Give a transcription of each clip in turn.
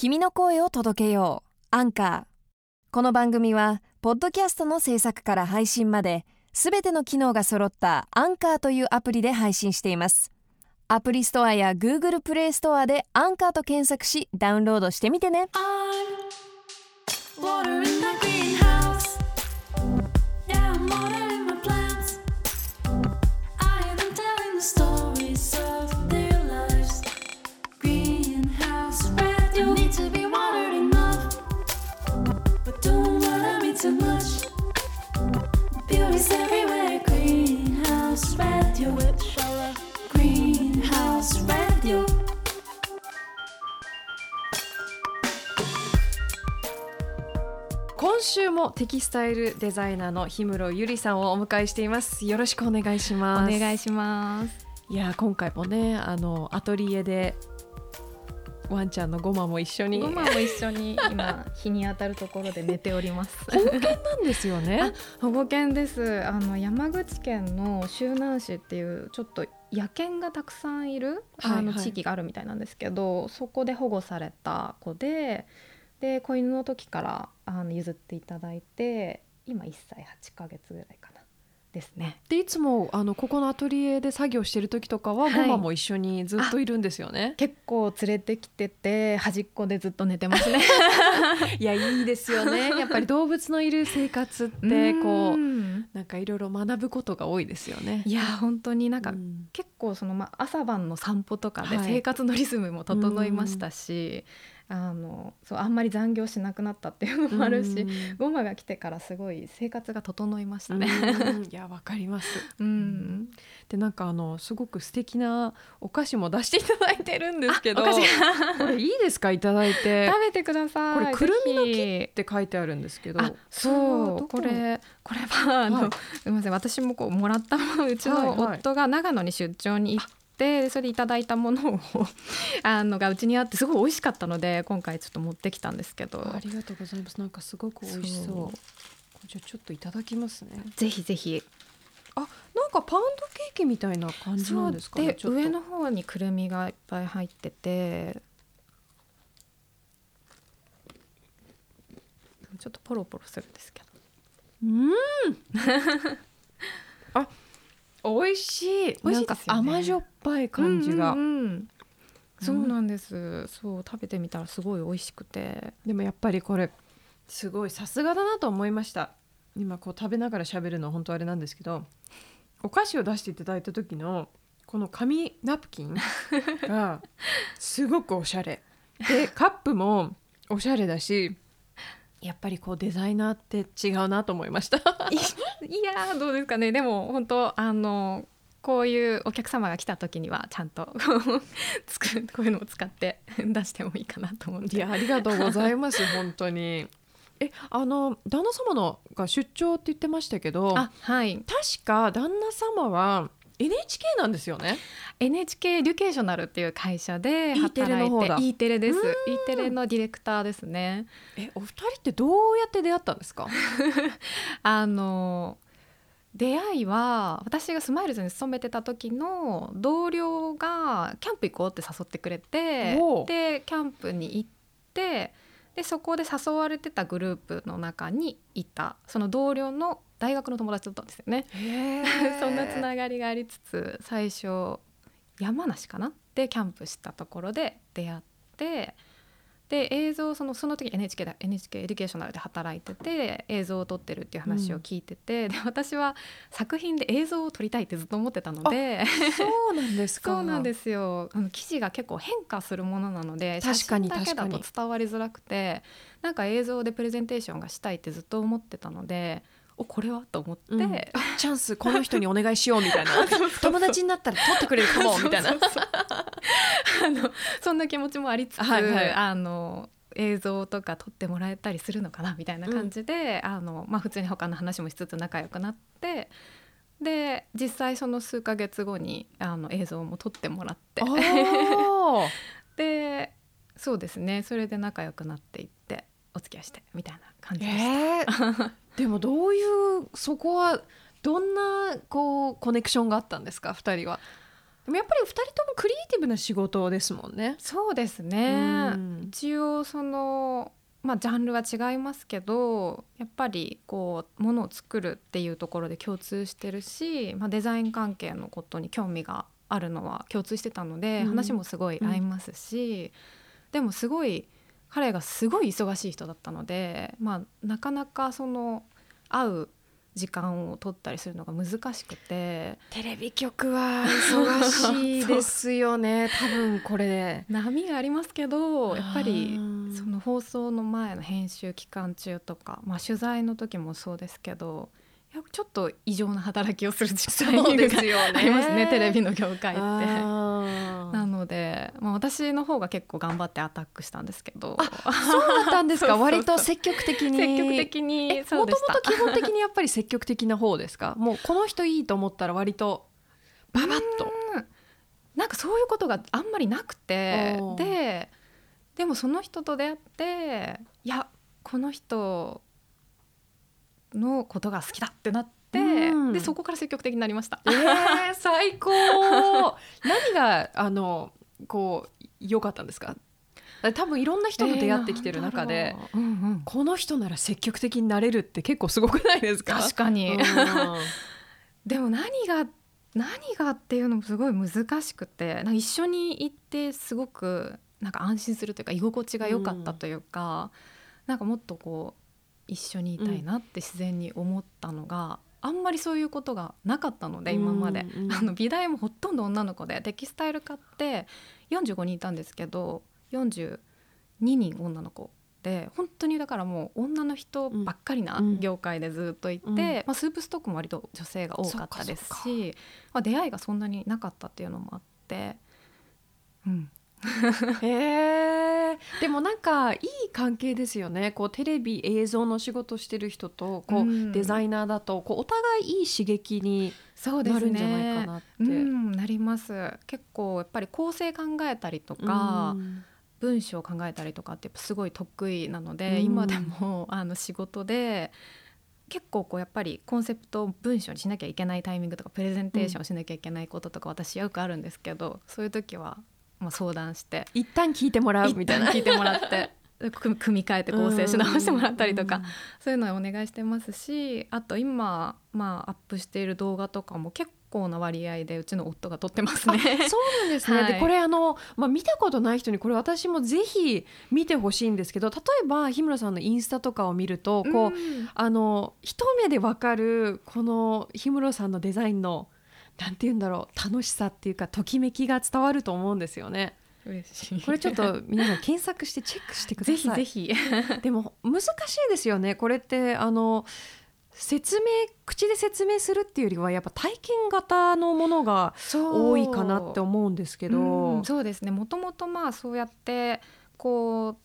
君の声を届けようアンカー。この番組はポッドキャストの制作から配信まですべての機能が揃ったアンカーというアプリで配信しています。アプリストアや Google プレイストアでアンカーと検索しダウンロードしてみてね。今週もテキスタイルデザイナーの氷室ゆりさんをお迎えしていますよろしくお願いしおます願いします。いや今回もねあのアトリエでワンちゃんのゴマも一緒にゴマも一緒に今日に当たるところで寝ております。保護犬なんですよね保護犬です。あの山口県の周南市っていうちょっと野犬がたくさんいるあの地域があるみたいなんですけど、そこで保護された子で、で子犬の時からあの譲っていただいて、今1歳8ヶ月ぐらいかなですね。でいつもあのここのアトリエで作業してる時とかは、はい。ゴマも一緒にずっといるんですよね？結構連れてきてて端っこでずっと寝てますね。いやいいですよね。やっぱり動物のいる生活ってこううん。なんかいろいろ学ぶことが多いですよね。いや本当になんか、うん。結構その、まあ、朝晩の散歩とかではい。生活のリズムも整いましたし、あのそうあんまり残業しなくなったっていうのもあるし、うん。ゴマが来てからすごい生活が整いましたね。うんいやわかります。うん、でなんかあのすごく素敵なお菓子も出していただいてるんですけど これいいですか？いただいて。食べてください。これくるみの木って書いてあるんですけど。あそう。どこ？れこれはあの、はい。すみません。私もこうもらったうちの夫が長野に出張に行って、それでいただいたものを あのがうちにあってすごい美味しかったので今回ちょっと持ってきたんですけど。ありがとうございます。なんかすごく美味しそう。じゃあちょっといただきますね。ぜひぜひ。あなんかパウンドケーキみたいな感じなんですかね。で上の方にくるみがいっぱい入ってて。ちょっとポロポロするんですけど。うん。あ美味しい。美味しいですよね。なんか甘じょっぱい感じが、うんうんうん。そうなんです、そう食べてみたらすごい美味しくて。でもやっぱりこれ。すごいさすがだなと思いました。今こう食べながら喋るのは本当あれなんですけどお菓子を出していただいた時のこの紙ナプキン がすごくおしゃれ。でカップもおしゃれだしやっぱりこうデザイナーって違うなと思いました。いやーどうですかね。でも本当あのこういうお客様が来た時にはちゃんとこ うつくこういうのを使って出してもいいかなと思うんでいやありがとうございます 本当に。えあの旦那様のが出張って言ってましたけどあはい。確か旦那様は NHK なんですよね。NHK エデュケーショナルっていう会社で E テレの方だ。働いて E テレです。E テレのディレクターですね。えお二人ってどうやって出会ったんですか？あの出会いは私がスマイルズに勤めてた時の同僚がキャンプ行こうって誘ってくれてでキャンプに行ってでそこで誘われてたグループの中にいたその同僚の大学の友達だったんですよね。そんなつながりがありつつ最初山梨かな？でキャンプしたところで出会ってで映像そのその時 NHK だ NHK エデュケーショナルで働いてて映像を撮ってるっていう話を聞いてて、で私は作品で映像を撮りたいってずっと思ってたのでそうなんですか。そうなんですすよ。あの生地が結構変化するものなので確かにだけだと伝わりづらくてなんか映像でプレゼンテーションがしたいってずっと思ってたのでおこれは？と思って、うん。あチャンスこの人にお願いしようみたいな。友達になったら取ってくれる。かもみたいな。あのそんな気持ちもありつつ、はいはい。あの映像とか撮ってもらえたりするのかなみたいな感じで、あのまあ、普通に他の話もしつつ仲良くなってで実際その数ヶ月後にあの映像も撮ってもらって。でそうですね。それで仲良くなっていってお付き合いしてみたいな感じでした。えーでもどういうそこはどんなこうコネクションがあったんですか？二人は。でもやっぱり二人ともクリエイティブな仕事ですもんね。そうですね、うん。一応そのまあジャンルは違いますけどやっぱりこうものを作るっていうところで共通してるし、まあ、デザイン関係のことに興味があるのは共通してたので、うん。話もすごい合いますし、でもすごい彼がすごい忙しい人だったので、まあ、なかなかその会う時間を取ったりするのが難しくてテレビ局は 忙しいですよね。多分これ。波がありますけどやっぱりうんその放送の前の編集期間中とか、まあ、取材の時もそうですけどちょっと異常な働きをするタイミングがよありますねテレビの業界って。あなので、まあ、私の方が結構頑張ってアタックしたんですけどそうだったんですか？割と積極的に。積極的にもともと基本的にやっぱり積極的な方ですか？もうこの人いいと思ったら割とババッと。うんなんかそういうことがあんまりなくてででもその人と出会っていやこの人のことが好きだってなって、うんでそこから積極的になりました。えー、最高。何があのこう良かったんですか？多分いろんな人と出会ってきてる中で、えーううんうんこの人なら積極的になれるって結構すごくないですか？確かに、うん でも何が何がっていうのもすごい難しくてなんか一緒に行ってすごくなんか安心するというか居心地が良かったというか、なんかもっとこう一緒にいたいなって自然に思ったのが、あんまりそういうことがなかったので今まで、うんうん。あの美大もほとんど女の子でテキスタイル科って45人いたんですけど42人女の子で本当にだからもう女の人ばっかりなうん業界でずっといて、うんまあ、スープストックも割と女性が多かったですし、まあ、出会いがそんなになかったっていうのもあって、うん、へえでもなんかいい関係ですよね。こうテレビ映像の仕事してる人とこう、うん。デザイナーだとこうお互いいい刺激にそうですなるんじゃないねかなって。うん、なります。結構やっぱり構成考えたりとか、うん。文章を考えたりとかってやっぱすごい得意なので、うん。今でもあの仕事で結構こうやっぱりコンセプトを文章にしなきゃいけないタイミングとかプレゼンテーションをしなきゃいけないこととか私よくあるんですけどそういう時はまあ相談して。一旦聞いてもらうみたいな。聞いてもらって。で 組組み替えて構成し直してもらったりとか。うん。そういうのをお願いしてますしあと今、まあ、アップしている動画とかも結構な割合でうちの夫が撮ってますね。そうなんですね。はい。でこれあのまあ見たことない人にこれ私もぜひ見てほしいんですけど、例えば日村さんのインスタとかを見るとこう、ん。あの一目でわかるこの日村さんのデザインのなんて言うんだろう楽しさっていうかときめきが伝わると思うんですよね。嬉しいこれちょっと皆さん検索してチェックしてください。ぜひぜひ でも難しいですよね。これってあの説明口で説明するっていうよりはやっぱ体験型のものが多いかなって思うんですけど、うんそうですねもともとまあそうやってこう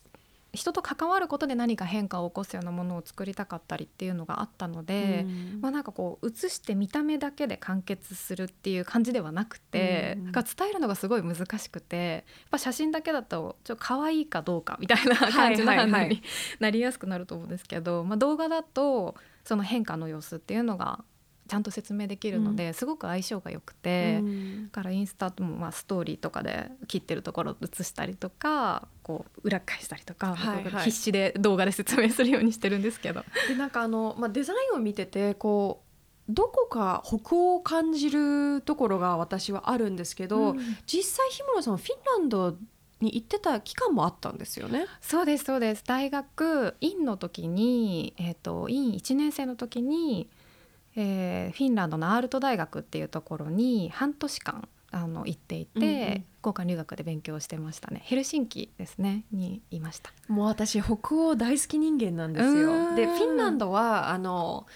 人と関わることで何か変化を起こすようなものを作りたかったりっていうのがあったので、うん。まあ、なんかこう映して見た目だけで完結するっていう感じではなくて、うん。なんか伝えるのがすごい難しくてやっぱ写真だけだとちょっと可愛いかどうかみたいな 感じになりやすくなると思うんですけど、まあ、動画だとその変化の様子っていうのがちゃんと説明できるので、すごく相性が良くて。うんだからインスタともまあストーリーとかで切ってるところを映したりとかこう裏返したりとか、必死で動画で説明するようにしてるんですけど。でなんかあの、まあ、デザインを見ててこうどこか北欧を感じるところが私はあるんですけど、うん実際日村さんはフィンランドに行ってた期間もあったんですよね。そうですそうです大学院の時に、えー、と院1年生の時に、えーフィンランドのアールト大学っていうところに半年間あの行っていて、うんうん。交換留学で勉強してましたね。ヘルシンキですねにいました。もう私北欧大好き人間なんですうよ。ん。でフィンランドはあの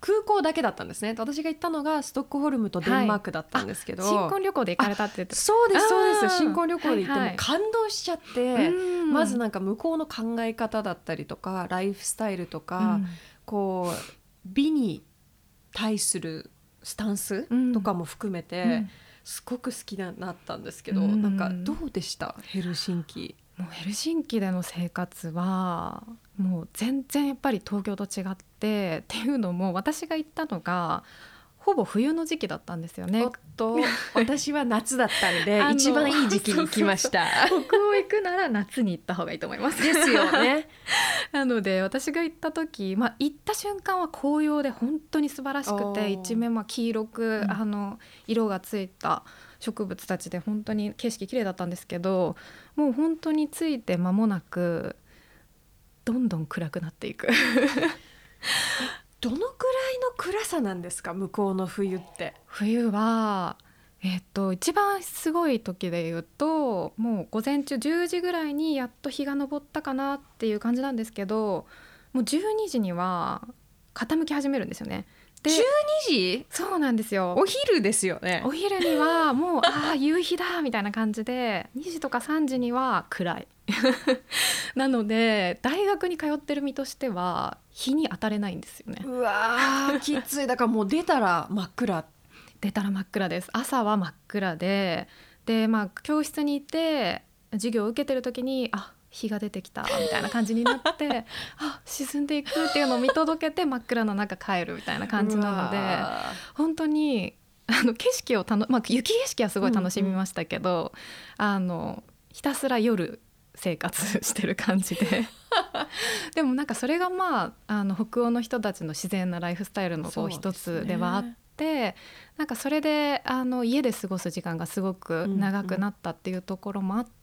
空港だけだったんですね。私が行ったのがストックホルムとデンマークだったんですけど、新婚旅行で行かれたって言ってそうですそうです。新婚旅行で行ってはいはい。もう感動しちゃって、うん。まずなんか向こうの考え方だったりとかライフスタイルとか、うん。こう美に対するスタンスうん。とかも含めて、うん。すごく好きになったんですけど、うん。なんかどうでした？ヘルシンキ。もうヘルシンキでの生活はもう全然やっぱり東京と違ってっていうのも私が行ったのがほぼ冬の時期だったんですよね。と。私は夏だったんで 一番いい時期に来ました。北欧行くなら夏に行った方がいいと思います。ですよね。なので私が行った時、まあ、行った瞬間は紅葉で本当に素晴らしくて一面まあ黄色く、うん。あの色がついた植物たちで本当に景色綺麗だったんですけどもう本当について間もなくどんどん暗くなっていくどのくらいの暗さなんですか向こうの冬って？冬はえっと一番すごい時で言うともう午前中10時ぐらいにやっと日が昇ったかなっていう感じなんですけどもう12時には傾き始めるんですよね。で12時？そうなんですよお昼ですよねお。昼にはもうああ夕日だみたいな感じで2時とか3時には暗い なので大学に通ってる身としては日に当たれないんですよね。うわー きつい。だからもう出たら真っ暗。出たら真っ暗です。朝は真っ暗ででまあ教室にいて授業を受けてる時にあ日が出てきたみたいな感じになって あ沈んでいくっていうのを見届けて真っ暗な中帰るみたいな感じなので本当にあの景色をたの、まあ、雪景色はすごい楽しみましたけど、あのひたすら夜生活してる感じで でもなんかそれがまああの北欧の人たちの自然なライフスタイルのこう一つではあって、なんかそれであの家で過ごす時間がすごく長くなったっていうところもあって。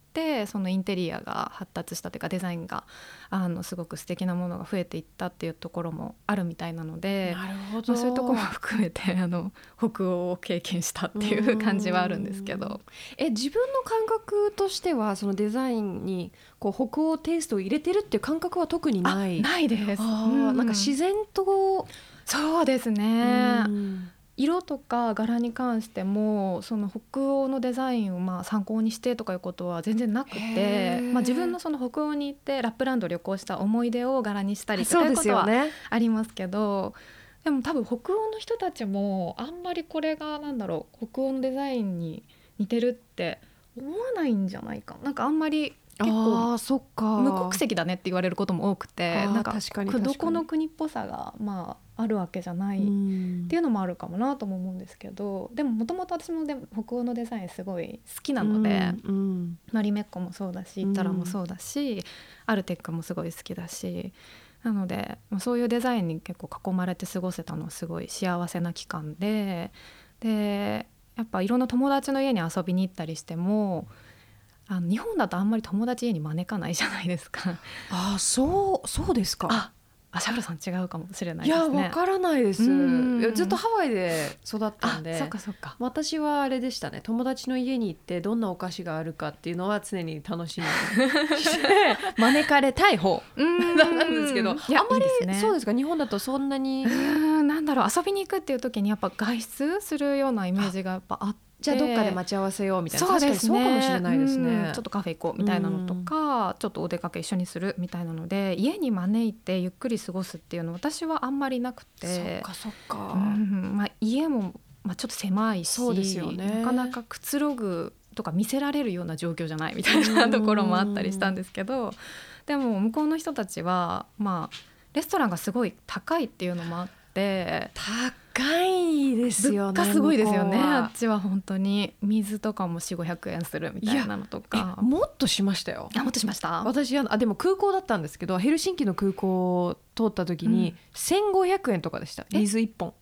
そのインテリアが発達したというかデザインがあのすごく素敵なものが増えていったっていうところもあるみたいなので、なるほど。まあ、そういうところも含めてあの北欧を経験したっていう感じはあるんですけど。え自分の感覚としてはそのデザインにこう北欧テイストを入れてるっていう感覚は特にあない？ないです、うんなんか自然と、そうですね、うん色とか柄に関してもその北欧のデザインをまあ参考にしてとかいうことは全然なくてまあ、自分のその北欧に行ってラップランド旅行した思い出を柄にしたりとかいうことは。ありますけどでも多分北欧の人たちもあんまりこれがなんだろう北欧のデザインに似てるって思わないんじゃないかななんかあんまり結構そっか。無国籍だねって言われることも多くてなんか確かにこれどこの国っぽさがまああるわけじゃない、うん。っていうのもあるかもなとも思うんですけどでももともと私もでも北欧のデザインすごい好きなので、うんうん。マリメッコもそうだしうん。イッタラもそうだし、アルテックもすごい好きだしなのでまあそういうデザインに結構囲まれて過ごせたのはすごい幸せな期間ででやっぱいろんな友達の家に遊びに行ったりしてもあの日本だとあんまり友達家に招かないじゃないですか。ああそうそうですか。ああシャブラさん違うかもしれないいやですね。わからないです。ずっとハワイで育ったんで。あそっかそっか。私はあれでしたね友達の家に行ってどんなお菓子があるかっていうのは常に楽しみに して招かれたい方なんですけどあんいやまりいいねそうですか？日本だとそんなにうーんなんだろう遊びに行くっていう時にやっぱ外出するようなイメージがやっぱあってじゃあどっかで待ち合わせようみたいな。そうですね。確かにそうかもしれないですうねん。ちょっとカフェ行こうみたいなのとか、ちょっとお出かけ一緒にするみたいなので家に招いてゆっくり過ごすっていうの私はあんまりなくそてっかそっか、うん。まあ、家も、まあ、ちょっと狭いしそうですよね。なかなかくつろぐとか見せられるような状況じゃないみたいなところもあったりしたんですけどでも向こうの人たちはまあレストランがすごい高いっていうのもあって。高いですよね物価すごいですよねあっちは本当に水とかも4 5 0 0円するみたいなのとか。えもっとしましたよ。あもっとしました？私あでも空港だったんですけどヘルシンキの空港を通った時に1500円とかでした、え？水1本。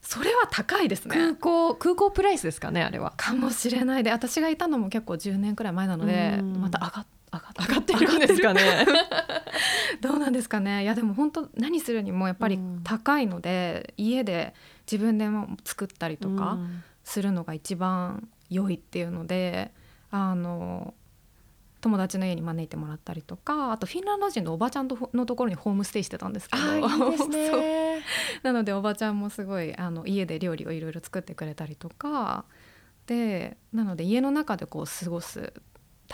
それは高いです空ね港空港プライスですかねあれは。かもしれない。で私がいたのも結構10年くらい前なのでうん。また上がっ上がっ上がってるんですかね。どうなんですかね。いやでも本当何するにもやっぱりうん。高いので、家で自分でも作ったりとかうん。するのが一番良いっていうのであの友達の家に招いてもらったりとかあとフィンランド人のおばちゃんとのところにホームステイしてたんですけど。なのでおばちゃんもすごいあの家で料理をいろいろ作ってくれたりとか。でなので家の中でこう過ごす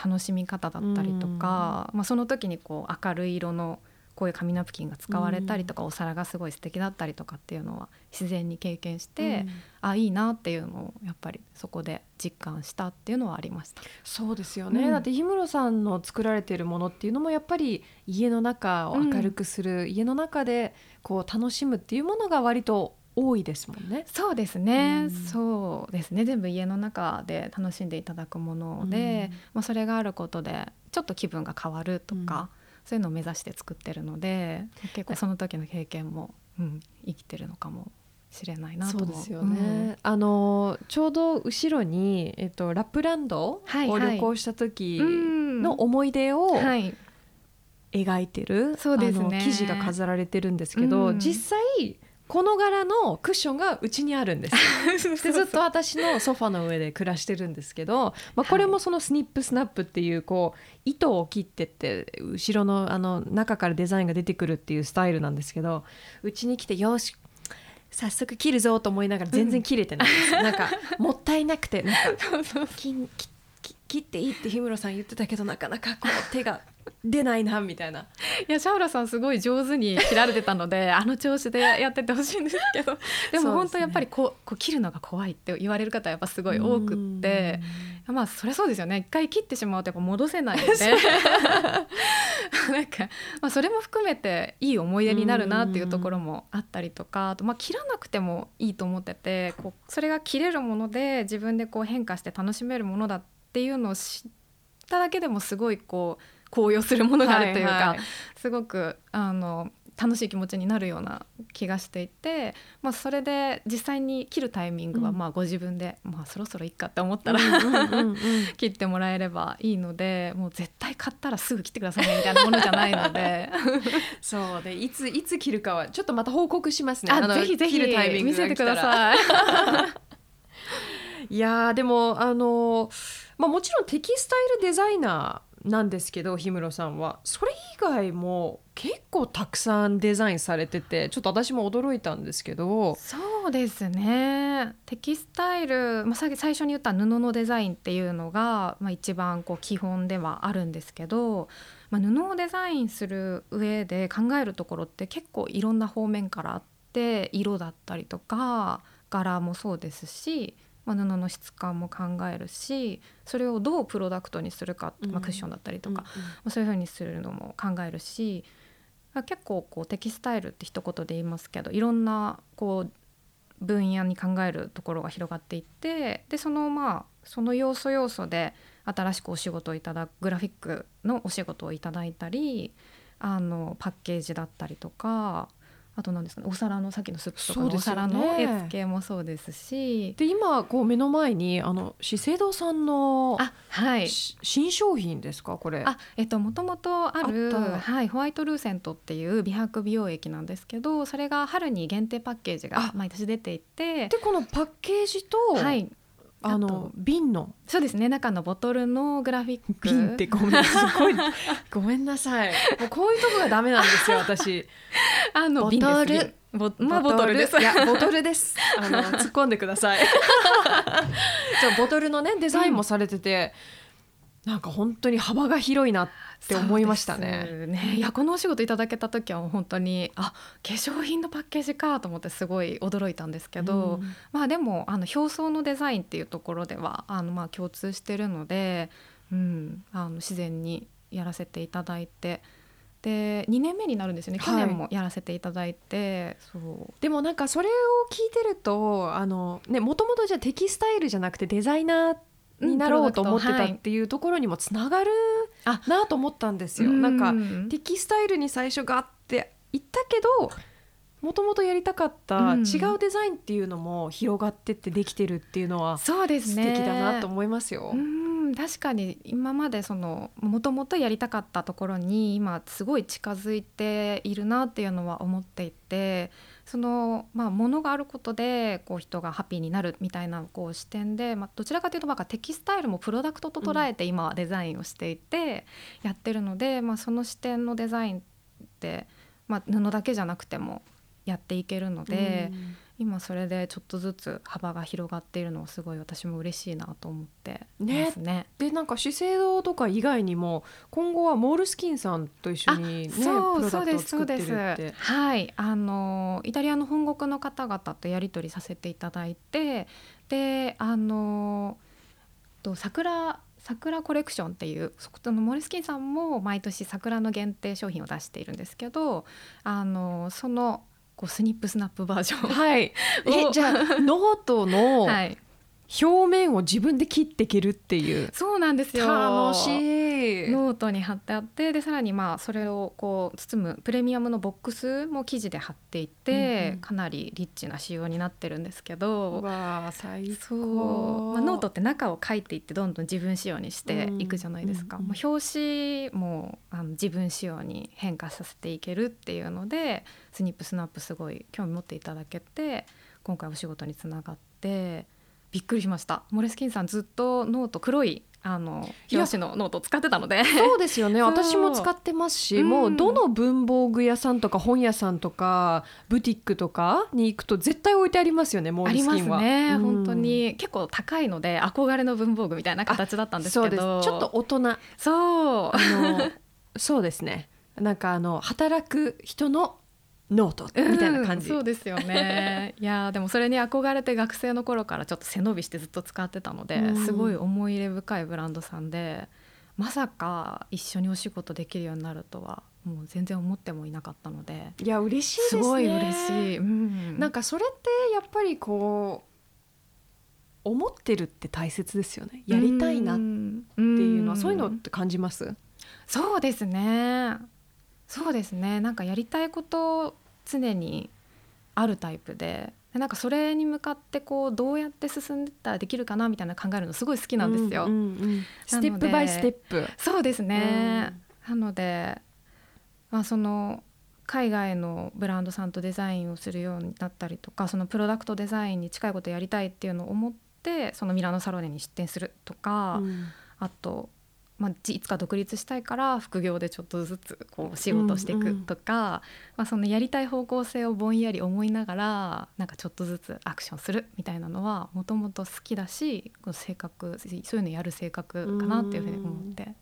楽しみ方だったりとか、まあ、その時にこう明るい色のこういう紙ナプキンが使われたりとか、お皿がすごい素敵だったりとかっていうのは自然に経験して、あいいなっていうのをやっぱりそこで実感したっていうのはありました。そうですよね、うん。だって氷室さんの作られているものっていうのもやっぱり家の中を明るくする、家の中でこう楽しむっていうものが割と多いですもんね。そうですね、うん。そうですね。全部家の中で楽しんでいただくもので、うん。まあ、それがあることでちょっと気分が変わるとか、うんそういうのを目指して作ってるので結構。その時の経験も、うん、生きてるのかもしれないなと思う。そうですよね、あのちょうど後ろに、えっと、ラップランドをはいはい。旅行した時うん。の思い出をうんはい、描いてる、そうですね。あの記事が飾られてるんですけど、うん。実際この柄のクッションがうちにあるんですよ。でずっと私のソファの上で暮らしてるんですけど、まあ、これもそのスニップスナップっていうこう糸を切ってって後ろのあの中からデザインが出てくるっていうスタイルなんですけどうちに来てよし早速切るぞと思いながら全然切れてない。です、なんかもったいなくてなんか切っていいって氷室さん言ってたけどなかなかこう手が出ないなみたいな。いやシャウラさんすごい上手に切られてたので あの調子でやってってほしいんですけど。でも本当やっぱりこうこう切るのが怖いって言われる方やっぱすごい多くって。まあそれそうですよね。一回切ってしまうとやっぱ戻せないので。なんか、まあ、それも含めていい思い出になるなっていうところもあったりとかあとまあ切らなくてもいいと思っててこうそれが切れるもので自分でこう変化して楽しめるものだっていうのを知っただけでもすごいこう高揚するものがあるというか、はいはい。すごくあの楽しい気持ちになるような気がしていて、まあ、それで実際に切るタイミングはうん。まあご自分で、まあ、そろそろいいかって思ったら、うんうんうんうん。切ってもらえればいいのでもう絶対買ったらすぐ切ってくださいねみたいなものじゃないので。そうでいついつ切るかはちょっとまた報告しますね。あのぜひぜひ見せてください。いやーでもあのまあもちろんテキスタイルデザイナーなんですけど氷室さんは。それ以外も結構たくさんデザインされててちょっと私も驚いたんですけど。そうですね。テキスタイル、まあ、最初に言った布のデザインっていうのが、まあ、一番こう基本ではあるんですけど、まあ、布をデザインする上で考えるところって結構いろんな方面からあって色だったりとか柄もそうですし、まあ、布の質感も考えるしそれをどうプロダクトにするか、まあ、クッションだったりとか、まあそういう風にするのも考えるしあ結構こうテキスタイルって一言で言いますけどいろんなこう分野に考えるところが広がっていってでそのまあその要素要素で新しくお仕事をいただくグラフィックのお仕事をいただいたりあのパッケージだったりとかあと何ですかねお皿のさっきのスープとかのお皿の絵付けもそうですし。で今こう目の前にあの資生堂さんのあはい。し新商品ですかこれ。あえっともともとあるはい、ホワイトルーセントっていう美白美容液なんですけどそれが春に限定パッケージがあ毎年出ていて。でこのパッケージと、はいあの瓶の。そうですね。中のボトルのグラフィック。瓶ってごめんす ごい。ごめんなさい。もうこういうとこがダメなんですよ私。あのボトル。瓶ボまあボトル。です。いやボトルです。あの突っ込んでください。そうボトルのねデザインもされてて、なんか本当に幅が広いなって思いましたね。ね。いやこのお仕事いただけた時は本当にあ化粧品のパッケージかと思ってすごい驚いたんですけど、うん。まあでもあの表層のデザインっていうところではあのまあ共通してるので、うん、あの自然にやらせていただいてで2年目になるんですよね。去はい。年もやらせていただいて、そう。でもなんかそれを聞いてるとあのねもともとじゃあテキスタイルじゃなくてデザイナーになろうと思ってたはいっていうところにもつながるあなと思ったんですよ。なんかうんテキスタイルに最初があって言ったけどもともとやりたかったうん違うデザインっていうのも広がってってできてるっていうのは素ね敵だなと思いますよ。うん確かに今までそのもともとやりたかったところに今すごい近づいているなっていうのは思っていてそのまあものがあることでこう人がハッピーになるみたいなこう視点で、まあ、どちらかというとなんかテキスタイルもプロダクトと捉えて今はデザインをしていてやってるので、まあ、その視点のデザインって、まあ、布だけじゃなくてもやっていけるので。うん今それでちょっとずつ幅が広がっているのはすごい私も嬉しいなと思ってますね。でなんか資生堂とか以外にも今後はモールスキンさんと一緒にねプそうロダクトをそうですそ作ってうでするって。はいあのイタリアの本国の方々とやり取りさせていただいてであのと桜桜コレクションっていうそこのモレスキンさんも毎年桜の限定商品を出しているんですけどあのそのこうスニップスナップバージョン。はい。えおじゃあ ノートのはい。表面を自分で切っていけるっていう。そうなんですよ。楽しい。ノートに貼ってあってでさらにまあそれをこう包むプレミアムのボックスも生地で貼っていて、うんうん。かなりリッチな仕様になってるんですけど。わあ最高。まあ、ノートって中を書いていってどんどん自分仕様にしていくじゃないですか、うんうん。まあ、表紙もあの自分仕様に変化させていけるっていうのでスニップスナップすごい興味持っていただけて今回お仕事につながってびっくりしました。モレスキンさんずっとノート黒いあの表紙のノートを使ってたので。そうですよね。私も使ってますし、うん。もうどの文房具屋さんとか本屋さんとかブティックとかに行くと絶対置いてありますよねモーありますルスキンは。ね、うん。本当に。結構高いので憧れの文房具みたいな形だったんですけど。ちょっと大人。そう。あの そうですね。なんかあの働く人のノートみたいな感じ、うんそうですよね。いやーでもそれに憧れて学生の頃からちょっと背伸びしてずっと使ってたので、うん。すごい思い入れ深いブランドさんでまさか一緒にお仕事できるようになるとはもう全然思ってもいなかったので。いや嬉しいですね。すごい嬉しい、うん。なんかそれってやっぱりこう思ってるって大切ですよね。やりたいなってっていうのは、そういうのって感じます？そうですねそうですね。なんかやりたいこと常にあるタイプで。でなんかそれに向かってこうどうやって進んでったらできるかなみたいな考えるのすごい好きなんですよ。うんうんうんステップバイステップ。そうですね、なので、まあ、その海外のブランドさんとデザインをするようになったりとかそのプロダクトデザインに近いことやりたいっていうのを思ってそのミラノサロネに出店するとか、うん。あと、まあ、じいつか独立したいから副業でちょっとずつこう仕事していくとか、まあ、そのやりたい方向性をぼんやり思いながらなんかちょっとずつアクションするみたいなのはもともと好きだし性格そういうのやる性格かなっていうふうに思って。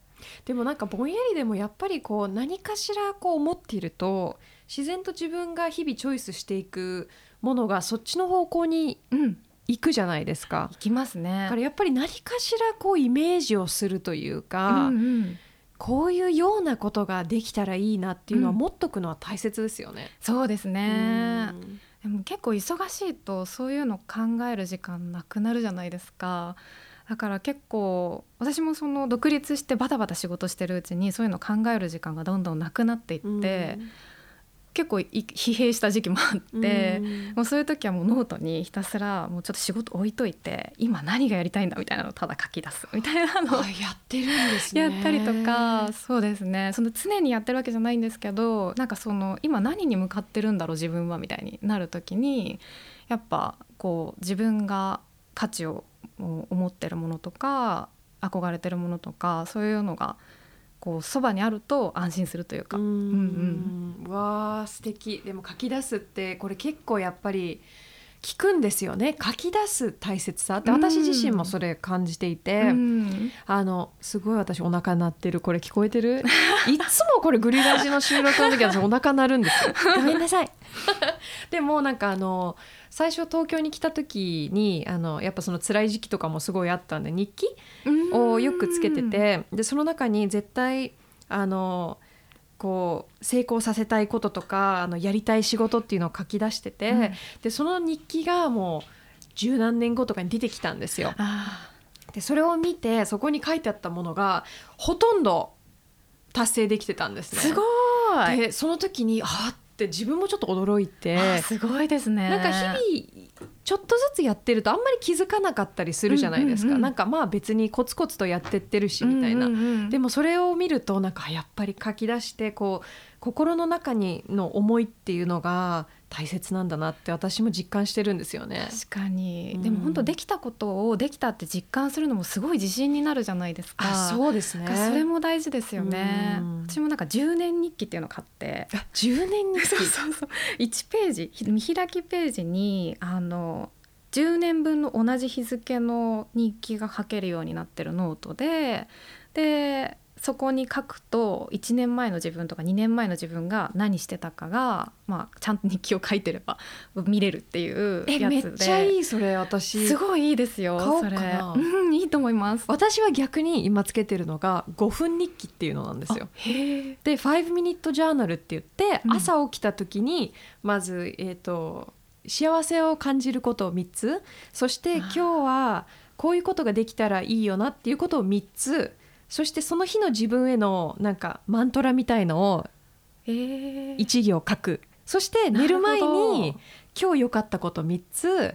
でもなんかぼんやりでもやっぱりこう何かしらこう思っていると自然と自分が日々チョイスしていくものがそっちの方向にうん、行くじゃないですか。い。きますね。だからやっぱり何かしらこうイメージをするというか、うんうんこういうようなことができたらいいなっていうのはうん。持っとくのは大切ですよね。そうですね。うん。でも結構忙しいとそういうの考える時間なくなるじゃないですか。だから結構私もその独立してバタバタ仕事してるうちにそういうの考える時間がどんどんなくなっていって、結構い疲弊した時期もあって、うんもうそういう時はもうノートにひたすらもうちょっと仕事置いといて今何がやりたいんだみたいなのをただ書き出すみたいなのをあやってるんですね。やったりとかそうですねその常にやってるわけじゃないんですけどなんかその今何に向かってるんだろう自分はみたいになる時にやっぱこう自分が価値を思ってるものとか憧れてるものとかそういうのがこうそばにあると安心するというか。うん。うんわあ素敵。でも書き出すってこれ結構やっぱり聞くんですよね。書き出す大切さ。って私自身もそれ感じていて、うん。あのすごい私お腹鳴ってる。これ聞こえてる？いつもこれグリラジの収録の時私お腹鳴るんですよ。ごめんなさい。でもなんかあの最初東京に来た時にあのやっぱその辛い時期とかもすごいあったんで日記をよくつけてて。でその中に絶対あのこう成功させたいこととかあのやりたい仕事っていうのを書き出してて、うんでその日記がもう十何年後とかに出てきたんですよ。あでそれを見てそこに書いてあったものがほとんど達成できてたんですね。ーすごいでその時にあーって自分もちょっと驚いて。すごいですね。なんか日々ちょっとずつやってるとあんまり気づかなかったりするじゃないですか、うんうんうんなんかまあ別にコツコツとやってってるしみたいな、うんうんうん。でもそれを見るとなんかやっぱり書き出してこう心の中にの思いっていうのが大切なんだなって私も実感してるんですよね。確かに、うん。でも本当できたことをできたって実感するのもすごい自信になるじゃないですか。あそうですね。それも大事ですよね。うん。私もなんか10年日記っていうのを買って。あ10年につきそうそうそう。1ページひ見開きページにあの10年分の同じ日付の日記が書けるようになってるノートででそこに書くと1年前の自分とか2年前の自分が何してたかが、まあ、ちゃんと日記を書いてれば 見れるっていうえやつで。めっちゃいいそれ私。すごいいいですよそれ。うんいいと思います。私は逆に今つけてるのが5分日記っていうのなんですよ。で5ミニットジャーナルって言って、うん。朝起きた時にまず、えー、と幸せを感じることを3つそして今日はこういうことができたらいいよなっていうことを3つそしてその日の自分へのなんかマントラみたいのをへえ。1行書く。そして寝る前にど。今日良かったこと3つ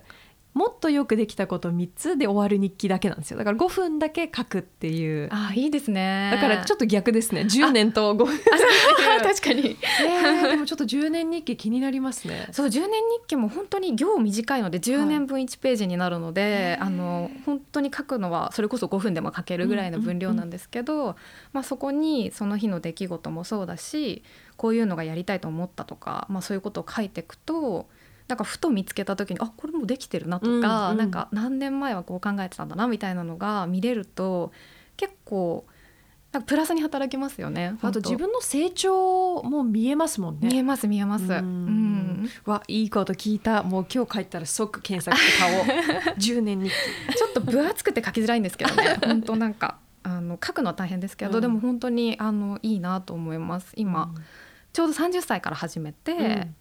もっとよくできたこと3つで終わる日記だけなんですよ。だから5分だけ書くっていう。あいいですね。だからちょっと逆ですね。10年と5分。あ 確かに。えーでもちょっと10年日記気になりますね。そう10年日記も本当に行短いので10年分1ページになるので、へーあの本当に書くのはそれこそ5分でも書けるぐらいの分量なんですけど、まあ、そこにその日の出来事もそうだしこういうのがやりたいと思ったとか、まあ、そういうことを書いていくとなんかふと見つけた時にあこれもうできてるなとか、うんうん。なんか何年前はこう考えてたんだなみたいなのが見れると結構なんかプラスに働きますよね。あと自分の成長も見えますもんね。見えます見えます。ううん。んわいいこと聞いた。もう今日帰ったら即検索して買おう10年日記。ちょっと分厚くて書きづらいんですけどね。本当なんかあの書くのは大変ですけど、うん。でも本当にあのいいなと思います。今、ちょうど30歳から始めて、うん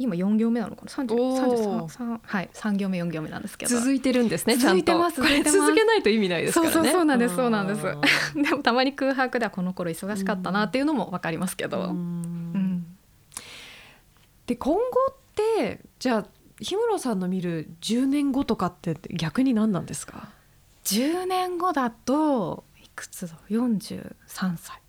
今4行目なのかな？30おー。33三はい3行目4行目なんですけど。続いてるんですねちゃんと。続いてますこれ続けないと意味ないですからね。そうそうそうなんですそうなんです。うん でもたまに空白ではこの頃忙しかったなっていうのも分かりますけど、ううん。んで今後ってじゃあ氷室さんの見る10年後とかって逆に何なんですか？10年後だといくつだ？43歳。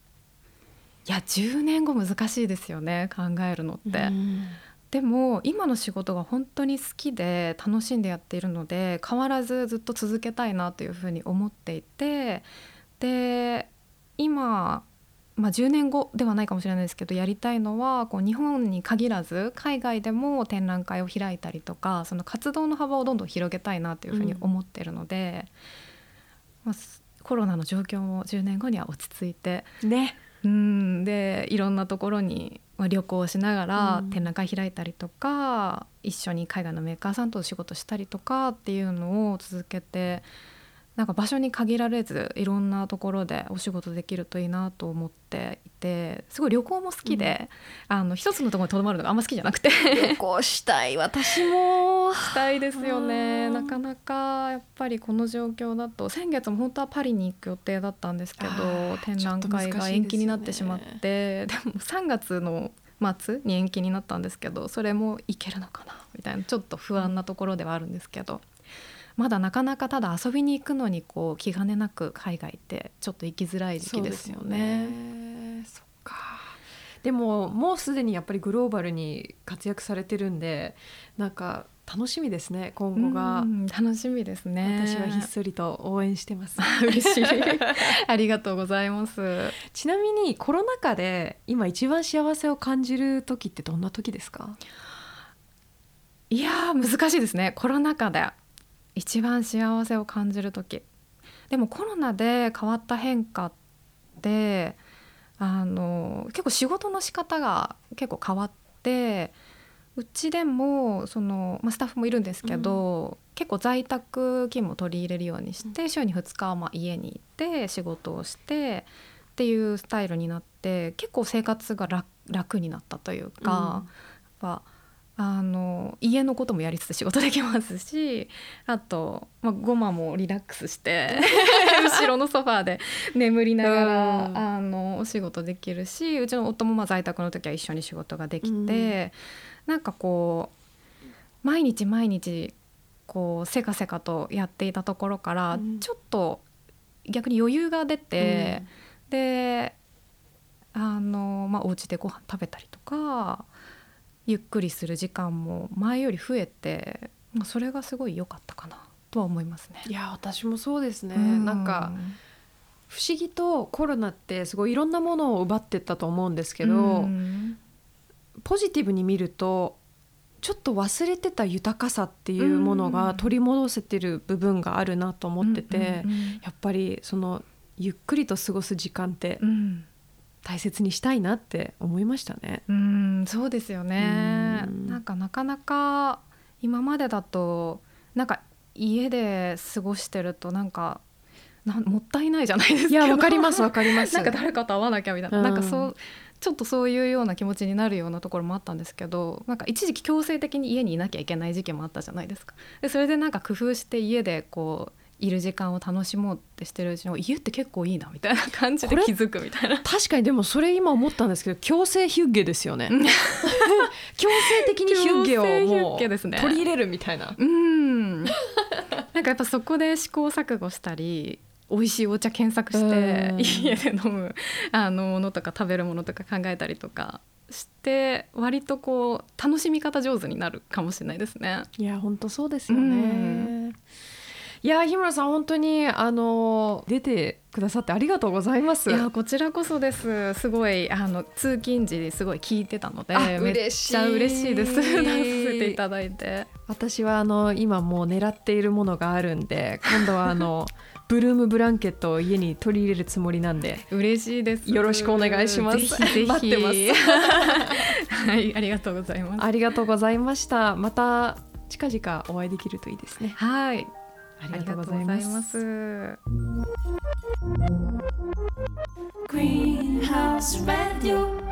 いや10年後難しいですよね考えるのって。うんでも今の仕事が本当に好きで楽しんでやっているので変わらずずっと続けたいなというふうに思っていてで今、まあ、10年後ではないかもしれないですけどやりたいのはこう日本に限らず海外でも展覧会を開いたりとかその活動の幅をどんどん広げたいなというふうに思っているので、まあ、すコロナの状況も10年後には落ち着いてね。うんでいろんなところにまあ旅行しながらうん。展覧会開いたりとか、一緒に海外のメーカーさんとお仕事したりとかっていうのを続けてなんか場所に限られずいろんなところでお仕事できるといいなと思っていてすごい旅行も好きで、あの一つのところにとどまるのがあんま好きじゃなくて。旅行したい私も。したいですよね。うん。なかなかやっぱりこの状況だと先月も本当はパリに行く予定だったんですけど展覧会が延期になってしまって。でも3月の末に延期になったんですけどそれも行けるのかなみたいなちょっと不安なところではあるんですけどまだなかなかただ遊びに行くのにこう気兼ねなく海外ってちょっと行きづらい時期ですよね。ね。そっか。でももうすでにやっぱりグローバルに活躍されてるんでなんか楽しみですね今後が。うん楽しみですね。私はひっそりと応援してます。嬉しい。ありがとうございます。ちなみにコロナ禍で今一番幸せを感じる時ってどんな時ですか？いやー難しいですね。コロナ禍で一番幸せを感じる時。でもコロナで変わった変化であの結構仕事の仕方が結構変わってうちでもその、まあ、スタッフもいるんですけど、結構在宅勤務を取り入れるようにして、週に2日はまあ家に行って仕事をしてっていうスタイルになって結構生活が楽楽になったというか、やっぱあの家のこともやりつつ仕事できますしあと、まあ、ゴマもリラックスして 後ろのソファーで眠りながら、うん。あのお仕事できるしうちの夫もまあ在宅の時は一緒に仕事ができて、なんかこう毎日毎日こうせかせかとやっていたところから、うん。ちょっと逆に余裕が出て、であの、まあ、お家でご飯食べたりとかゆっくりする時間も前より増えて、まあ、それがすごい良かったかなとは思いますね。いや私もそうですね、うなんか不思議とコロナってすごいいろんなものを奪ってったと思うんですけど、うん。ポジティブに見るとちょっと忘れてた豊かさっていうものが取り戻せてる部分があるなと思ってて、やっぱりそのゆっくりと過ごす時間ってうん大切にしたいなって思いましたね。うんそうですよね。うん。なんかなかなか今までだとなんか家で過ごしてるとなんかなんもったいないじゃないですかいやわかりますわかります。なんか誰かと会わなきゃみたいな、うん。なんかそうちょっとそういうような気持ちになるようなところもあったんですけどなんか一時期強制的に家にいなきゃいけない時期もあったじゃないですか。でそれでなんか工夫して家でこういる時間を楽しもうってしてるうちに家って結構いいなみたいな感じで気づくみたいな確かにでもそれ今思ったんですけど強制ヒュッゲですよねうん強制的にヒュッゲをもッゲですねう取り入れるみたいな。うんなんかやっぱそこで試行錯誤したり美味しいお茶検索してうん家で飲むあのものとか食べるものとか考えたりとかして割とこう楽しみ方上手になるかもしれないですね。いや本当そうですよね。うんいや日村さん本当にあの出てくださってありがとうございます。いやこちらこそです。すごいあの通勤時にすごい聞いてたのであめっ嬉しい。ちゃ嬉しいです。出させていただいて。私はあの今もう狙っているものがあるんで今度はあの ブルームブランケットを家に取り入れるつもりなんで嬉しいです。よろしくお願いします。待ってます。はいありがとうございます。ありがとうございました。また近々お会いできるといいですね。はいありがとうございますいます Greenhouse Radio.